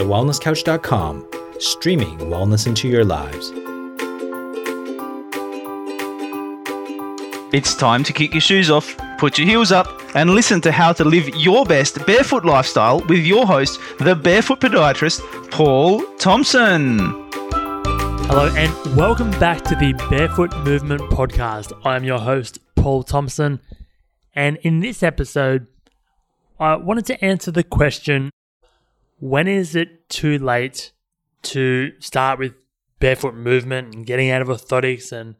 thewellnesscouch.com, streaming wellness into your lives. It's time to kick your shoes off, put your heels up, and listen to how to live your best barefoot lifestyle with your host, the barefoot podiatrist, Paul Thompson. Hello, and welcome back to the Barefoot Movement Podcast. I'm your host, Paul Thompson, and in this episode, I wanted to answer the question when is it too late to start with barefoot movement and getting out of orthotics and,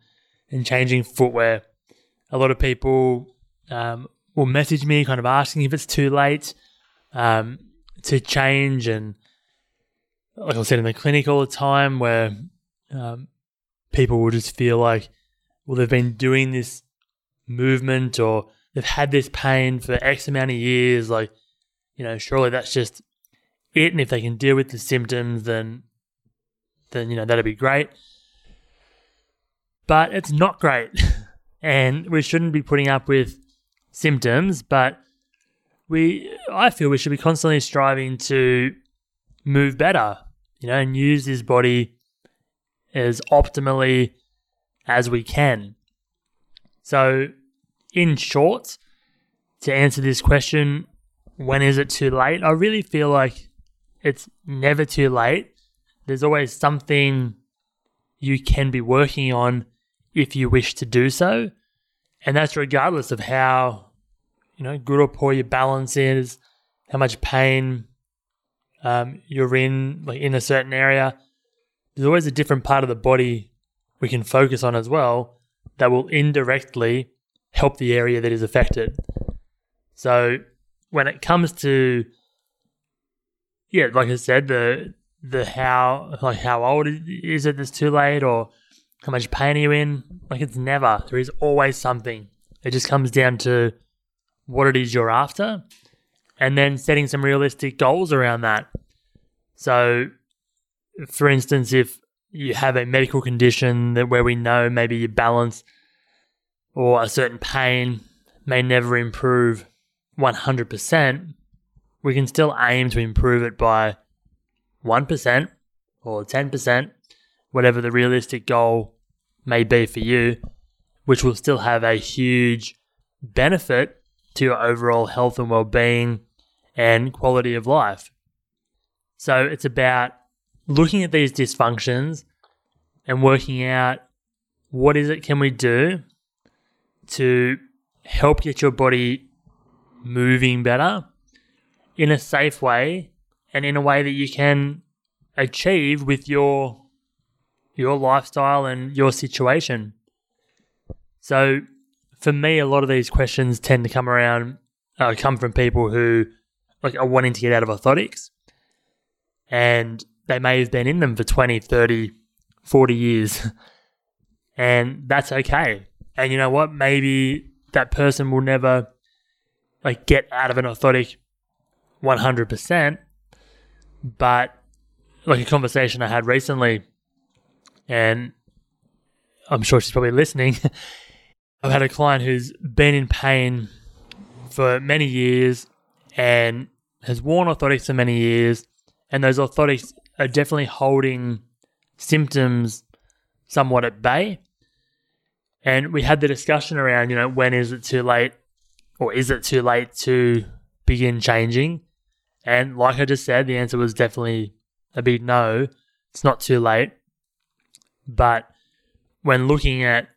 and changing footwear? A lot of people um, will message me kind of asking if it's too late um, to change. And like I said in the clinic all the time, where um, people will just feel like, well, they've been doing this movement or they've had this pain for X amount of years. Like, you know, surely that's just it, and if they can deal with the symptoms, then then you know that'd be great. But it's not great, and we shouldn't be putting up with symptoms. But we, I feel, we should be constantly striving to move better, you know, and use this body as optimally as we can. So, in short, to answer this question, when is it too late? I really feel like it's never too late. There's always something you can be working on if you wish to do so. And that's regardless of how, you know, good or poor your balance is, how much pain um, you're in, like in a certain area. There's always a different part of the body we can focus on as well that will indirectly help the area that is affected. So when it comes to yeah, like I said, the the how like how old is it that's too late or how much pain are you in? Like it's never. There is always something. It just comes down to what it is you're after and then setting some realistic goals around that. So for instance, if you have a medical condition that where we know maybe your balance or a certain pain may never improve 100%, we can still aim to improve it by 1% or 10%, whatever the realistic goal may be for you, which will still have a huge benefit to your overall health and well being and quality of life. So it's about looking at these dysfunctions and working out what is it can we do to help get your body moving better in a safe way and in a way that you can achieve with your your lifestyle and your situation. So for me a lot of these questions tend to come around uh, come from people who like are wanting to get out of orthotics and they may have been in them for 20, 30, 40 years. and that's okay. And you know what? Maybe that person will never like get out of an orthotic 100%. But like a conversation I had recently, and I'm sure she's probably listening. I've had a client who's been in pain for many years and has worn orthotics for many years, and those orthotics are definitely holding symptoms somewhat at bay. And we had the discussion around, you know, when is it too late or is it too late to begin changing? And like I just said, the answer was definitely a big no. It's not too late. But when looking at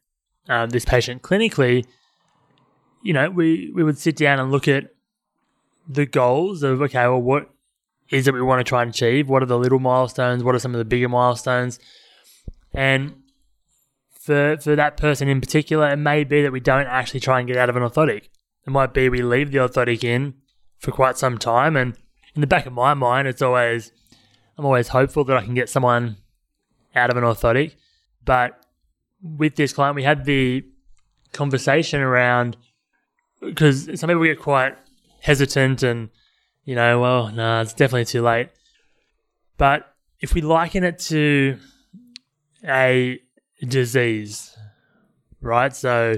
um, this patient clinically, you know, we, we would sit down and look at the goals of, okay, well, what is it we want to try and achieve? What are the little milestones? What are some of the bigger milestones? And for, for that person in particular, it may be that we don't actually try and get out of an orthotic. It might be we leave the orthotic in for quite some time and in the back of my mind, it's always I'm always hopeful that I can get someone out of an orthotic. But with this client, we had the conversation around because some people get quite hesitant and you know, well, no, nah, it's definitely too late. But if we liken it to a disease, right? So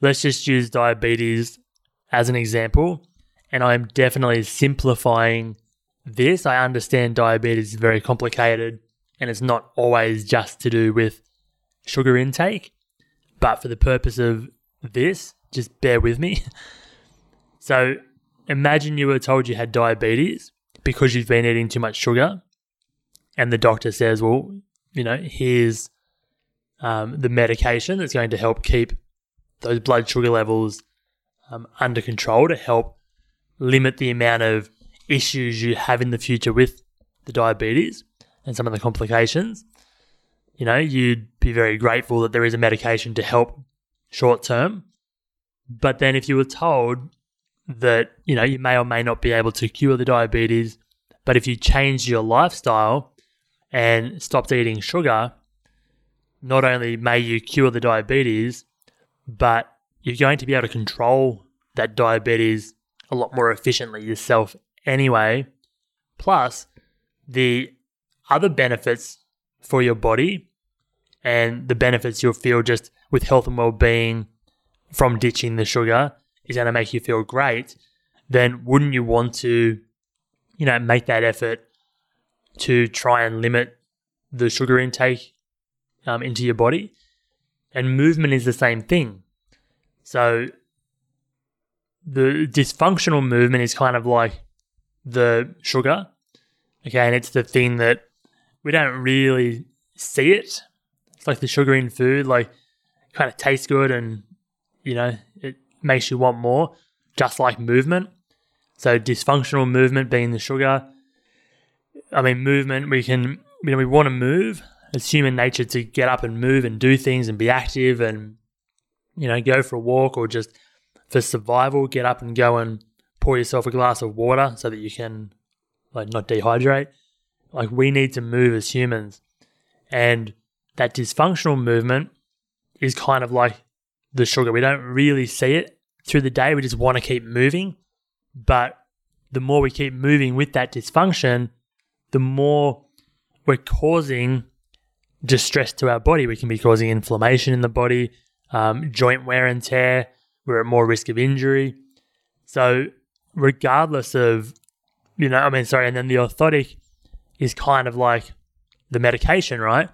let's just use diabetes as an example and I'm definitely simplifying this, I understand diabetes is very complicated and it's not always just to do with sugar intake. But for the purpose of this, just bear with me. So imagine you were told you had diabetes because you've been eating too much sugar, and the doctor says, well, you know, here's um, the medication that's going to help keep those blood sugar levels um, under control to help limit the amount of issues you have in the future with the diabetes and some of the complications. You know, you'd be very grateful that there is a medication to help short term. But then if you were told that, you know, you may or may not be able to cure the diabetes, but if you change your lifestyle and stopped eating sugar, not only may you cure the diabetes, but you're going to be able to control that diabetes a lot more efficiently yourself anyway. Plus, the other benefits for your body and the benefits you'll feel just with health and well-being from ditching the sugar is going to make you feel great, then wouldn't you want to, you know, make that effort to try and limit the sugar intake um, into your body? And movement is the same thing. So the dysfunctional movement is kind of like the sugar. Okay, and it's the thing that we don't really see it. It's like the sugar in food, like kind of tastes good and you know, it makes you want more, just like movement. So dysfunctional movement being the sugar. I mean, movement, we can, you know, we want to move. It's human nature to get up and move and do things and be active and, you know, go for a walk or just for survival, get up and go and pour yourself a glass of water so that you can, like, not dehydrate. Like, we need to move as humans. And that dysfunctional movement is kind of like the sugar. We don't really see it through the day. We just want to keep moving. But the more we keep moving with that dysfunction, the more we're causing distress to our body. We can be causing inflammation in the body, um, joint wear and tear. We're at more risk of injury. So, regardless of, you know, I mean, sorry, and then the orthotic is kind of like the medication, right?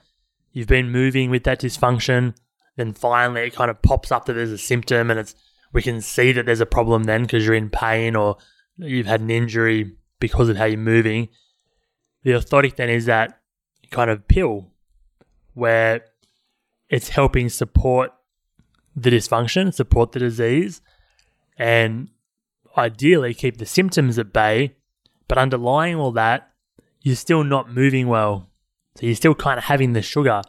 You've been moving with that dysfunction then finally it kind of pops up that there's a symptom and it's we can see that there's a problem then because you're in pain or you've had an injury because of how you're moving. The orthotic then is that kind of pill where it's helping support the dysfunction, support the disease, and ideally keep the symptoms at bay. But underlying all that, you're still not moving well. So you're still kind of having the sugar.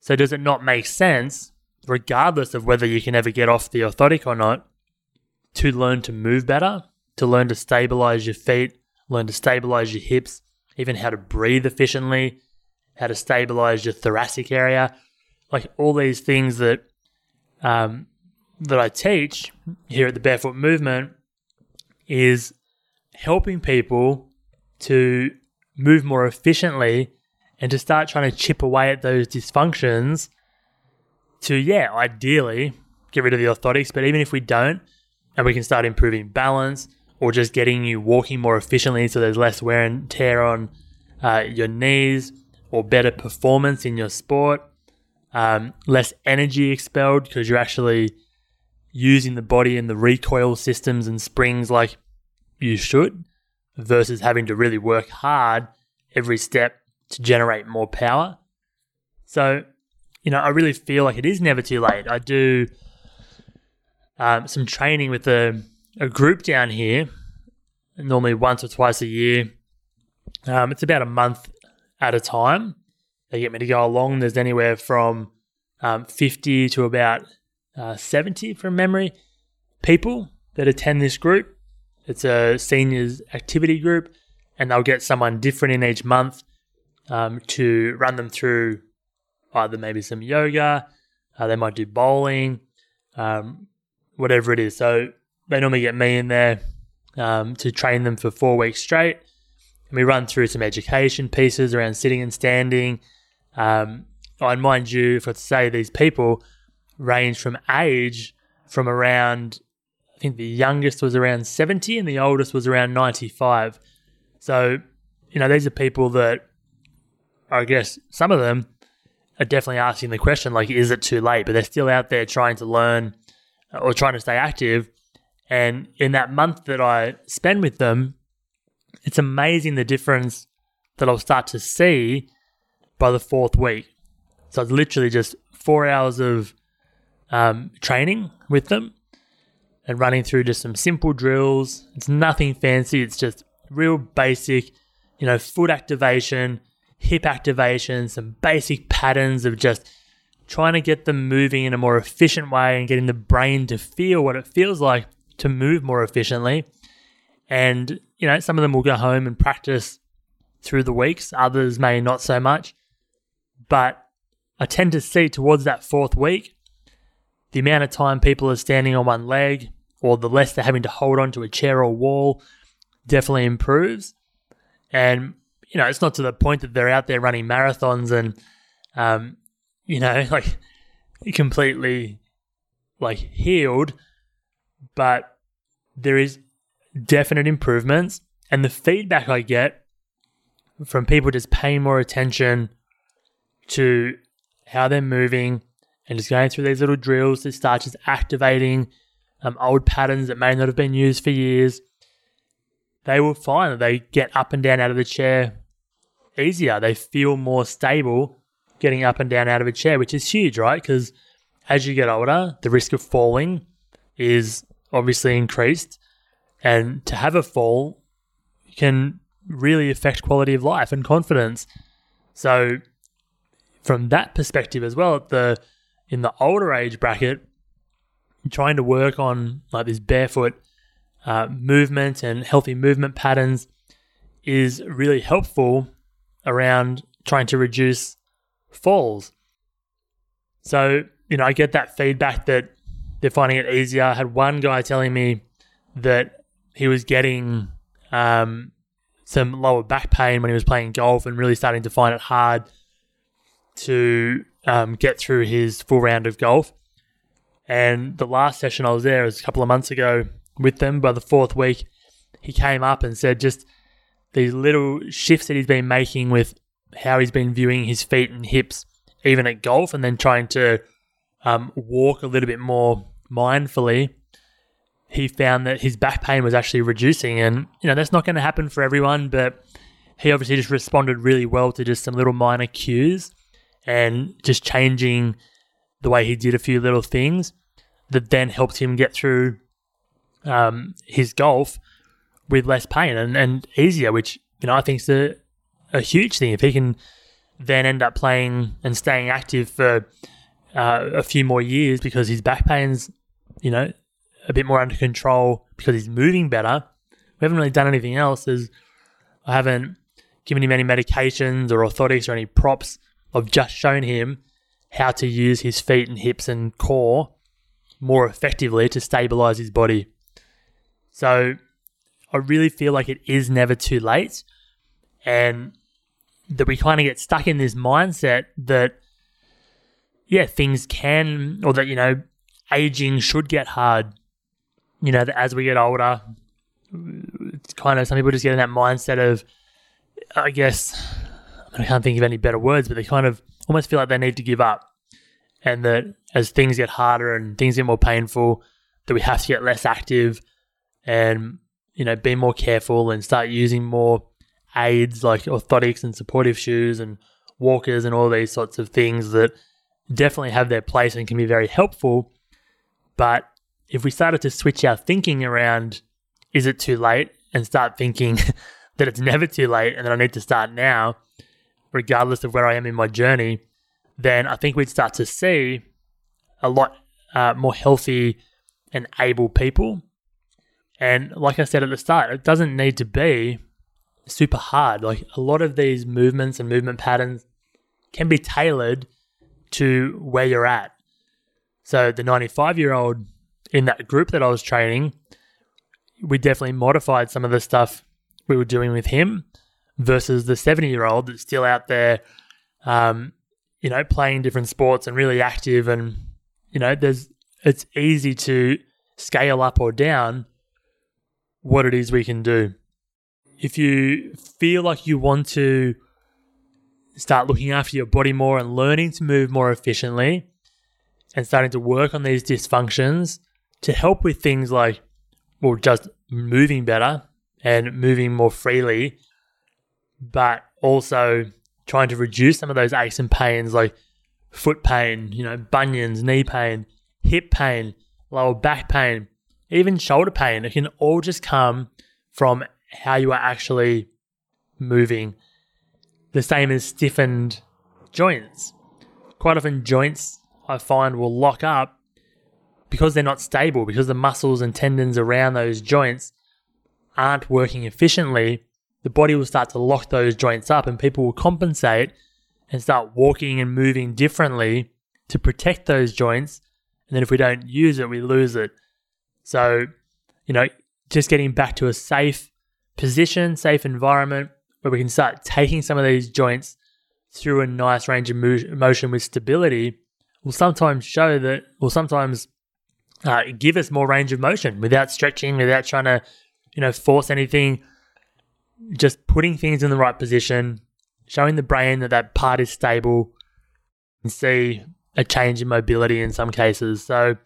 So does it not make sense, regardless of whether you can ever get off the orthotic or not, to learn to move better, to learn to stabilize your feet, learn to stabilize your hips, even how to breathe efficiently, how to stabilize your thoracic area, like all these things that um, that I teach here at the Barefoot Movement is helping people to move more efficiently and to start trying to chip away at those dysfunctions to, yeah, ideally get rid of the orthotics. But even if we don't, and we can start improving balance or just getting you walking more efficiently so there's less wear and tear on uh, your knees or better performance in your sport, um, less energy expelled because you're actually using the body and the recoil systems and springs like you should versus having to really work hard every step to generate more power. So, you know, I really feel like it is never too late. I do um, some training with a, a group down here, normally once or twice a year. Um, it's about a month at a time. They get me to go along. There's anywhere from um, 50 to about uh, 70 from memory people that attend this group. It's a seniors activity group, and they'll get someone different in each month um, to run them through either maybe some yoga, uh, they might do bowling, um, whatever it is. So they normally get me in there um, to train them for four weeks straight. And we run through some education pieces around sitting and standing. Um, and mind you, if I say these people range from age from around I think the youngest was around 70 and the oldest was around 95. So, you know, these are people that I guess some of them are definitely asking the question, like, is it too late? But they're still out there trying to learn or trying to stay active. And in that month that I spend with them, it's amazing the difference that I'll start to see by the fourth week. So it's literally just four hours of um, training with them and running through just some simple drills. It's nothing fancy. It's just real basic, you know, foot activation, hip activation, some basic patterns of just trying to get them moving in a more efficient way and getting the brain to feel what it feels like to move more efficiently. And, you know, some of them will go home and practice through the weeks, others may not so much. But I tend to see towards that fourth week, the amount of time people are standing on one leg or the less they're having to hold on to a chair or wall definitely improves. And, you know, it's not to the point that they're out there running marathons and, um, you know, like completely like healed, but there is definite improvements. And the feedback I get from people just paying more attention to how they're moving and just going through these little drills to start just activating um, old patterns that may not have been used for years, they will find that they get up and down out of the chair easier. They feel more stable getting up and down out of a chair, which is huge, right? Because as you get older, the risk of falling is obviously increased. And to have a fall can really affect quality of life and confidence. So, from that perspective as well, the in the older age bracket, trying to work on like this barefoot uh, movement and healthy movement patterns is really helpful around trying to reduce falls. So, you know, I get that feedback that they're finding it easier. I had one guy telling me that he was getting um, some lower back pain when he was playing golf and really starting to find it hard to um, get through his full round of golf. And the last session I was there was a couple of months ago with them. By the fourth week, he came up and said just these little shifts that he's been making with how he's been viewing his feet and hips, even at golf, and then trying to um, walk a little bit more mindfully. He found that his back pain was actually reducing, and you know that's not going to happen for everyone, but he obviously just responded really well to just some little minor cues and just changing the way he did a few little things that then helped him get through um, his golf with less pain and, and easier, which you know I think is a, a huge thing. If he can then end up playing and staying active for uh, a few more years because his back pain's you know a bit more under control because he's moving better. We haven't really done anything else. As I haven't given him any medications or orthotics or any props. I've just shown him how to use his feet and hips and core more effectively to stabilize his body. So I really feel like it is never too late and that we kind of get stuck in this mindset that yeah, things can or that you know aging should get hard. You know, that as we get older, it's kind of some people just get in that mindset of I guess I can't think of any better words, but they kind of almost feel like they need to give up. And that as things get harder and things get more painful, that we have to get less active and, you know, be more careful and start using more aids like orthotics and supportive shoes and walkers and all these sorts of things that definitely have their place and can be very helpful. But if we started to switch our thinking around, is it too late? And start thinking that it's never too late and that I need to start now, regardless of where I am in my journey, then I think we'd start to see a lot uh, more healthy and able people. And like I said at the start, it doesn't need to be super hard. Like a lot of these movements and movement patterns can be tailored to where you're at. So the 95 year old in that group that I was training, we definitely modified some of the stuff we were doing with him versus the 70 year old that's still out there, um, you know, playing different sports and really active. And, you know, there's, it's easy to scale up or down what it is we can do. If you feel like you want to start looking after your body more and learning to move more efficiently and starting to work on these dysfunctions to help with things like, well, just moving better and moving more freely, but also trying to reduce some of those aches and pains like foot pain, you know, bunions, knee pain, hip pain, lower back pain, even shoulder pain. It can all just come from how you are actually moving. The same as stiffened joints. Quite often, joints I find will lock up because they're not stable, because the muscles and tendons around those joints aren't working efficiently. The body will start to lock those joints up, and people will compensate and start walking and moving differently to protect those joints. And then if we don't use it, we lose it. So, you know, just getting back to a safe position, safe environment where we can start taking some of these joints through a nice range of motion with stability will sometimes show that, will sometimes uh, give us more range of motion without stretching, without trying to, you know, force anything. Just putting things in the right position, showing the brain that that part is stable, and see a change in mobility in some cases. So,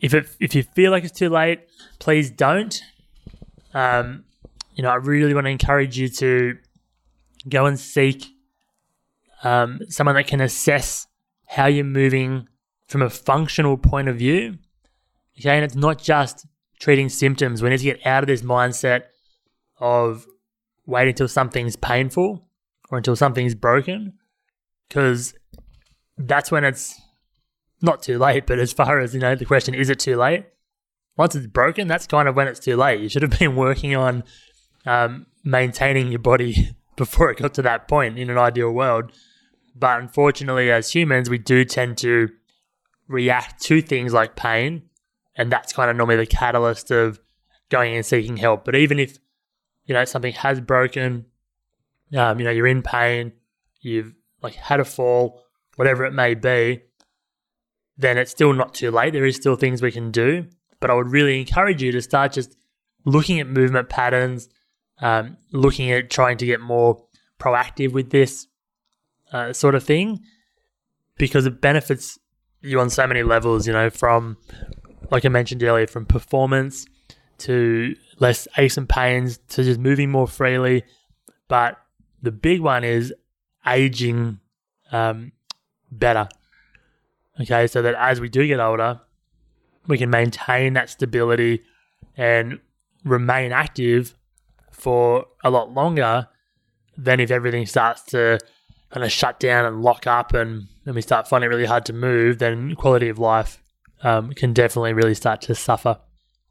if it if you feel like it's too late, please don't. Um, you know, I really want to encourage you to go and seek um, someone that can assess how you're moving from a functional point of view. Okay, and it's not just treating symptoms. We need to get out of this mindset of waiting until something's painful or until something's broken, because that's when it's not too late. But as far as you know, the question is it too late? Once it's broken, that's kind of when it's too late. You should have been working on um, maintaining your body before it got to that point in an ideal world. But unfortunately, as humans, we do tend to react to things like pain. And that's kind of normally the catalyst of going and seeking help. But even if, you know, something has broken, um, you know, you're in pain, you've like had a fall, whatever it may be, then it's still not too late. There is still things we can do. But I would really encourage you to start just looking at movement patterns, um, looking at trying to get more proactive with this uh, sort of thing because it benefits you on so many levels, you know, from, like I mentioned earlier, from performance to less aches and pains to just moving more freely. But the big one is aging um, better. Okay, so that as we do get older, we can maintain that stability and remain active for a lot longer than if everything starts to kind of shut down and lock up and, and we start finding it really hard to move, then quality of life um, can definitely really start to suffer.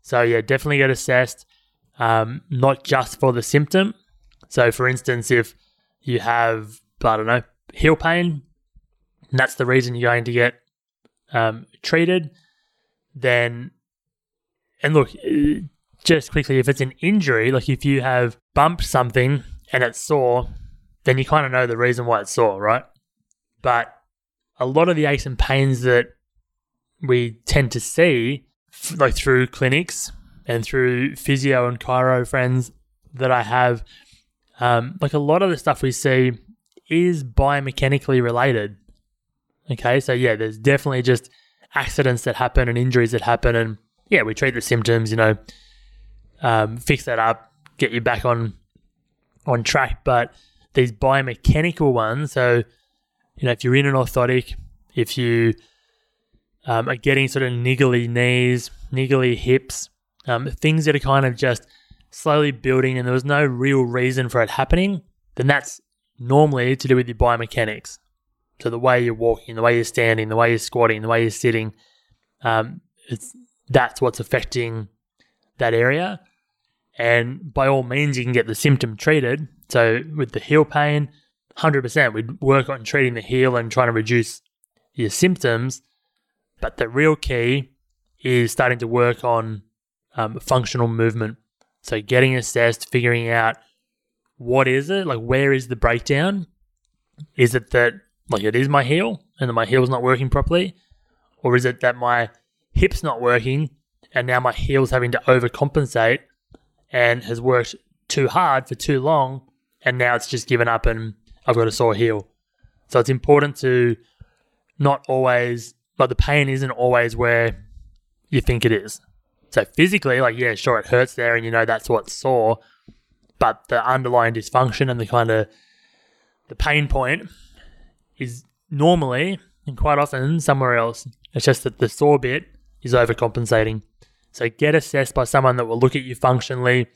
So, yeah, definitely get assessed, um, not just for the symptom. So, for instance, if you have, I don't know, heel pain, and that's the reason you're going to get um, treated, then, and look, just quickly, if it's an injury, like if you have bumped something and it's sore, then you kind of know the reason why it's sore, right? But a lot of the aches and pains that we tend to see, like through clinics and through physio and chiro friends that I have, um, like a lot of the stuff we see is biomechanically related. Okay, so yeah, there's definitely just accidents that happen and injuries that happen, and yeah, we treat the symptoms, you know, um, fix that up, get you back on on track. But these biomechanical ones, so you know, if you're in an orthotic, if you um, are getting sort of niggly knees, niggly hips, um, things that are kind of just slowly building and there was no real reason for it happening, then that's normally to do with your biomechanics. So the way you're walking, the way you're standing, the way you're squatting, the way you're sitting, um, it's that's what's affecting that area. And by all means, you can get the symptom treated. So with the heel pain, 100%, we'd work on treating the heel and trying to reduce your symptoms. But the real key is starting to work on um, functional movement. So getting assessed, figuring out what is it, like where is the breakdown? Is it that like it is my heel and that my heel's not working properly? Or is it that my hip's not working and now my heel's having to overcompensate and has worked too hard for too long, and now it's just given up and I've got a sore heel. So it's important to not always, like the pain isn't always where you think it is. So physically, like, yeah, sure, it hurts there and you know that's what's sore, but the underlying dysfunction and the kind of the pain point is normally and quite often somewhere else. It's just that the sore bit is overcompensating. So get assessed by someone that will look at you functionally,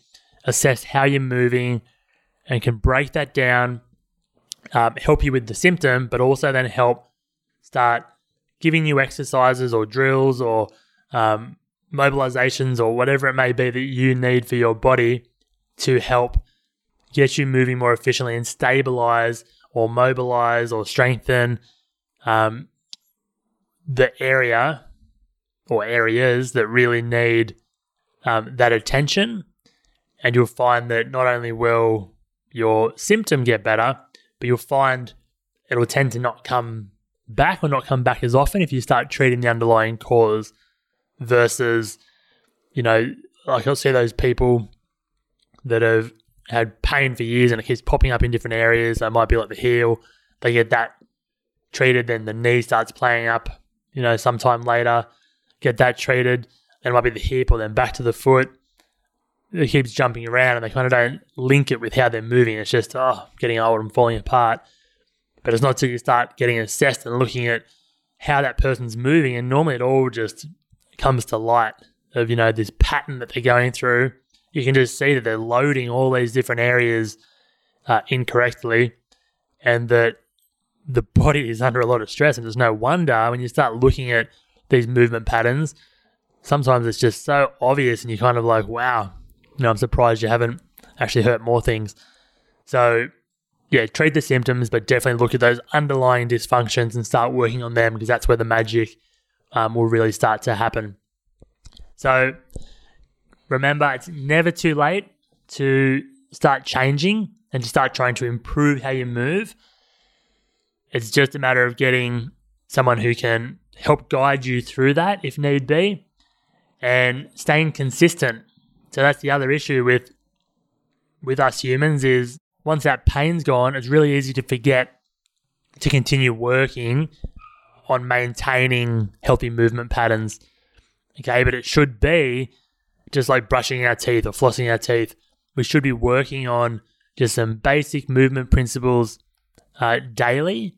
assess how you're moving, and can break that down, um, help you with the symptom, but also then help start giving you exercises or drills or um, mobilizations or whatever it may be that you need for your body to help get you moving more efficiently and stabilize or mobilize or strengthen um, the area or areas that really need um, that attention. And you'll find that not only will your symptom get better, but you'll find it'll tend to not come back or not come back as often if you start treating the underlying cause versus, you know, like I'll see those people that have had pain for years and it keeps popping up in different areas. They might be like the heel. They get that treated, then the knee starts playing up, you know, sometime later. Get that treated. Then it might be the hip or then back to the foot. It keeps jumping around and they kind of don't link it with how they're moving. It's just, oh, getting old and falling apart. But it's not till you start getting assessed and looking at how that person's moving. And normally it all just comes to light of, you know, this pattern that they're going through you can just see that they're loading all these different areas uh, incorrectly and that the body is under a lot of stress. And there's no wonder when you start looking at these movement patterns, sometimes it's just so obvious and you're kind of like, wow, you know, I'm surprised you haven't actually hurt more things. So, yeah, treat the symptoms, but definitely look at those underlying dysfunctions and start working on them because that's where the magic um, will really start to happen. So, remember, it's never too late to start changing and to start trying to improve how you move. It's just a matter of getting someone who can help guide you through that if need be and staying consistent. So that's the other issue with with us humans is once that pain's gone, it's really easy to forget to continue working on maintaining healthy movement patterns. Okay, but it should be just like brushing our teeth or flossing our teeth. We should be working on just some basic movement principles uh, daily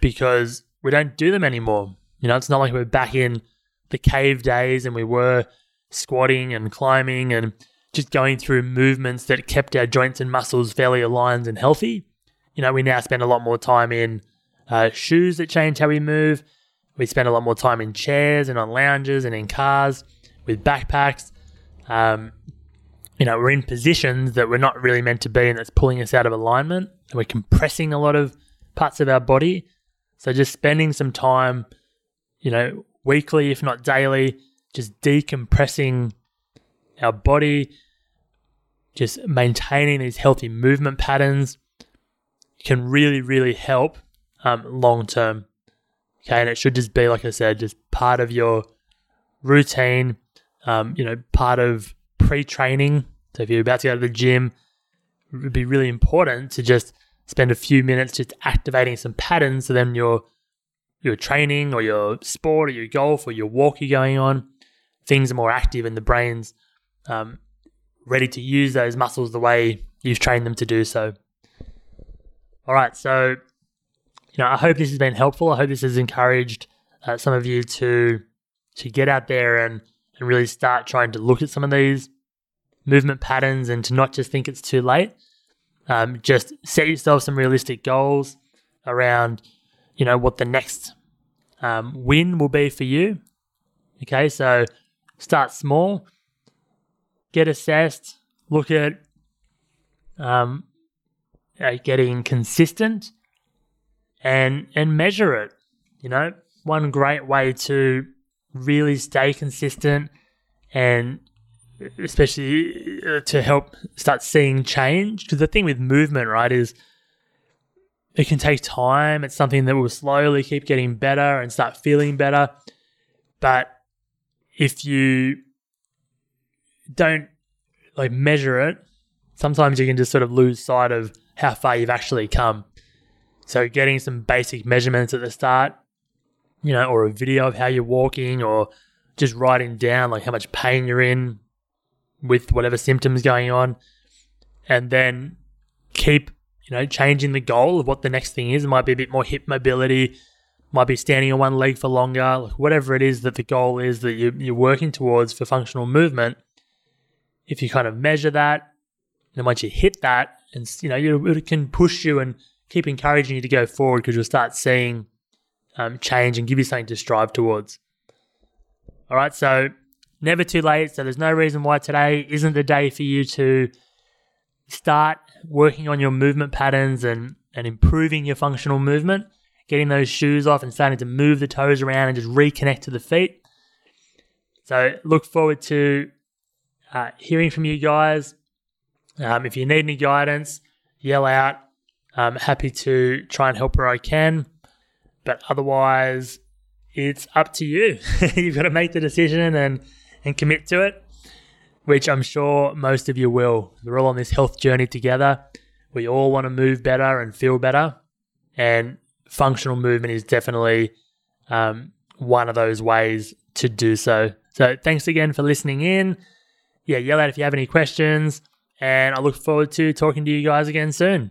because we don't do them anymore. You know, it's not like we're back in the cave days and we were squatting and climbing and just going through movements that kept our joints and muscles fairly aligned and healthy. You know, we now spend a lot more time in uh, shoes that change how we move. We spend a lot more time in chairs and on lounges and in cars with backpacks. Um, you know, we're in positions that we're not really meant to be, and that's pulling us out of alignment. And we're compressing a lot of parts of our body. So just spending some time, you know, weekly, if not daily, just decompressing our body, just maintaining these healthy movement patterns can really, really help um, long term. Okay, and it should just be, like I said, just part of your routine um, you know, part of pre-training. So if you're about to go to the gym, it would be really important to just spend a few minutes just activating some patterns. So then your your training or your sport or your golf or your walk you're going on, things are more active and the brain's um, ready to use those muscles the way you've trained them to do so. All right, so you know, I hope this has been helpful. I hope this has encouraged uh, some of you to to get out there and and really start trying to look at some of these movement patterns and to not just think it's too late. Um, just set yourself some realistic goals around, you know, what the next um, win will be for you. Okay, so start small, get assessed, look at um, uh, getting consistent, and and measure it. You know, one great way to really stay consistent and especially uh, to help start seeing change. Because the thing with movement, right, is it can take time. It's something that will slowly keep getting better and start feeling better. But if you don't like measure it, sometimes you can just sort of lose sight of how far you've actually come. So getting some basic measurements at the start, you know, or a video of how you're walking or just writing down like how much pain you're in with whatever symptoms going on and then keep, you know, changing the goal of what the next thing is. It might be a bit more hip mobility, might be standing on one leg for longer, like whatever it is that the goal is that you, you're working towards for functional movement. If you kind of measure that, and once you hit that, and you know, you, it can push you and keep encouraging you to go forward because you'll start seeing um, change and give you something to strive towards. All right, so never too late. So there's no reason why today isn't the day for you to start working on your movement patterns and, and improving your functional movement, getting those shoes off and starting to move the toes around and just reconnect to the feet. So look forward to uh, hearing from you guys. Um, if you need any guidance, yell out. I'm happy to try and help where I can. But otherwise, it's up to you. You've got to make the decision and, and commit to it which I'm sure most of you will. We're all on this health journey together. We all want to move better and feel better. And functional movement is definitely um, one of those ways to do so. So thanks again for listening in. Yeah, yell out if you have any questions. And I look forward to talking to you guys again soon.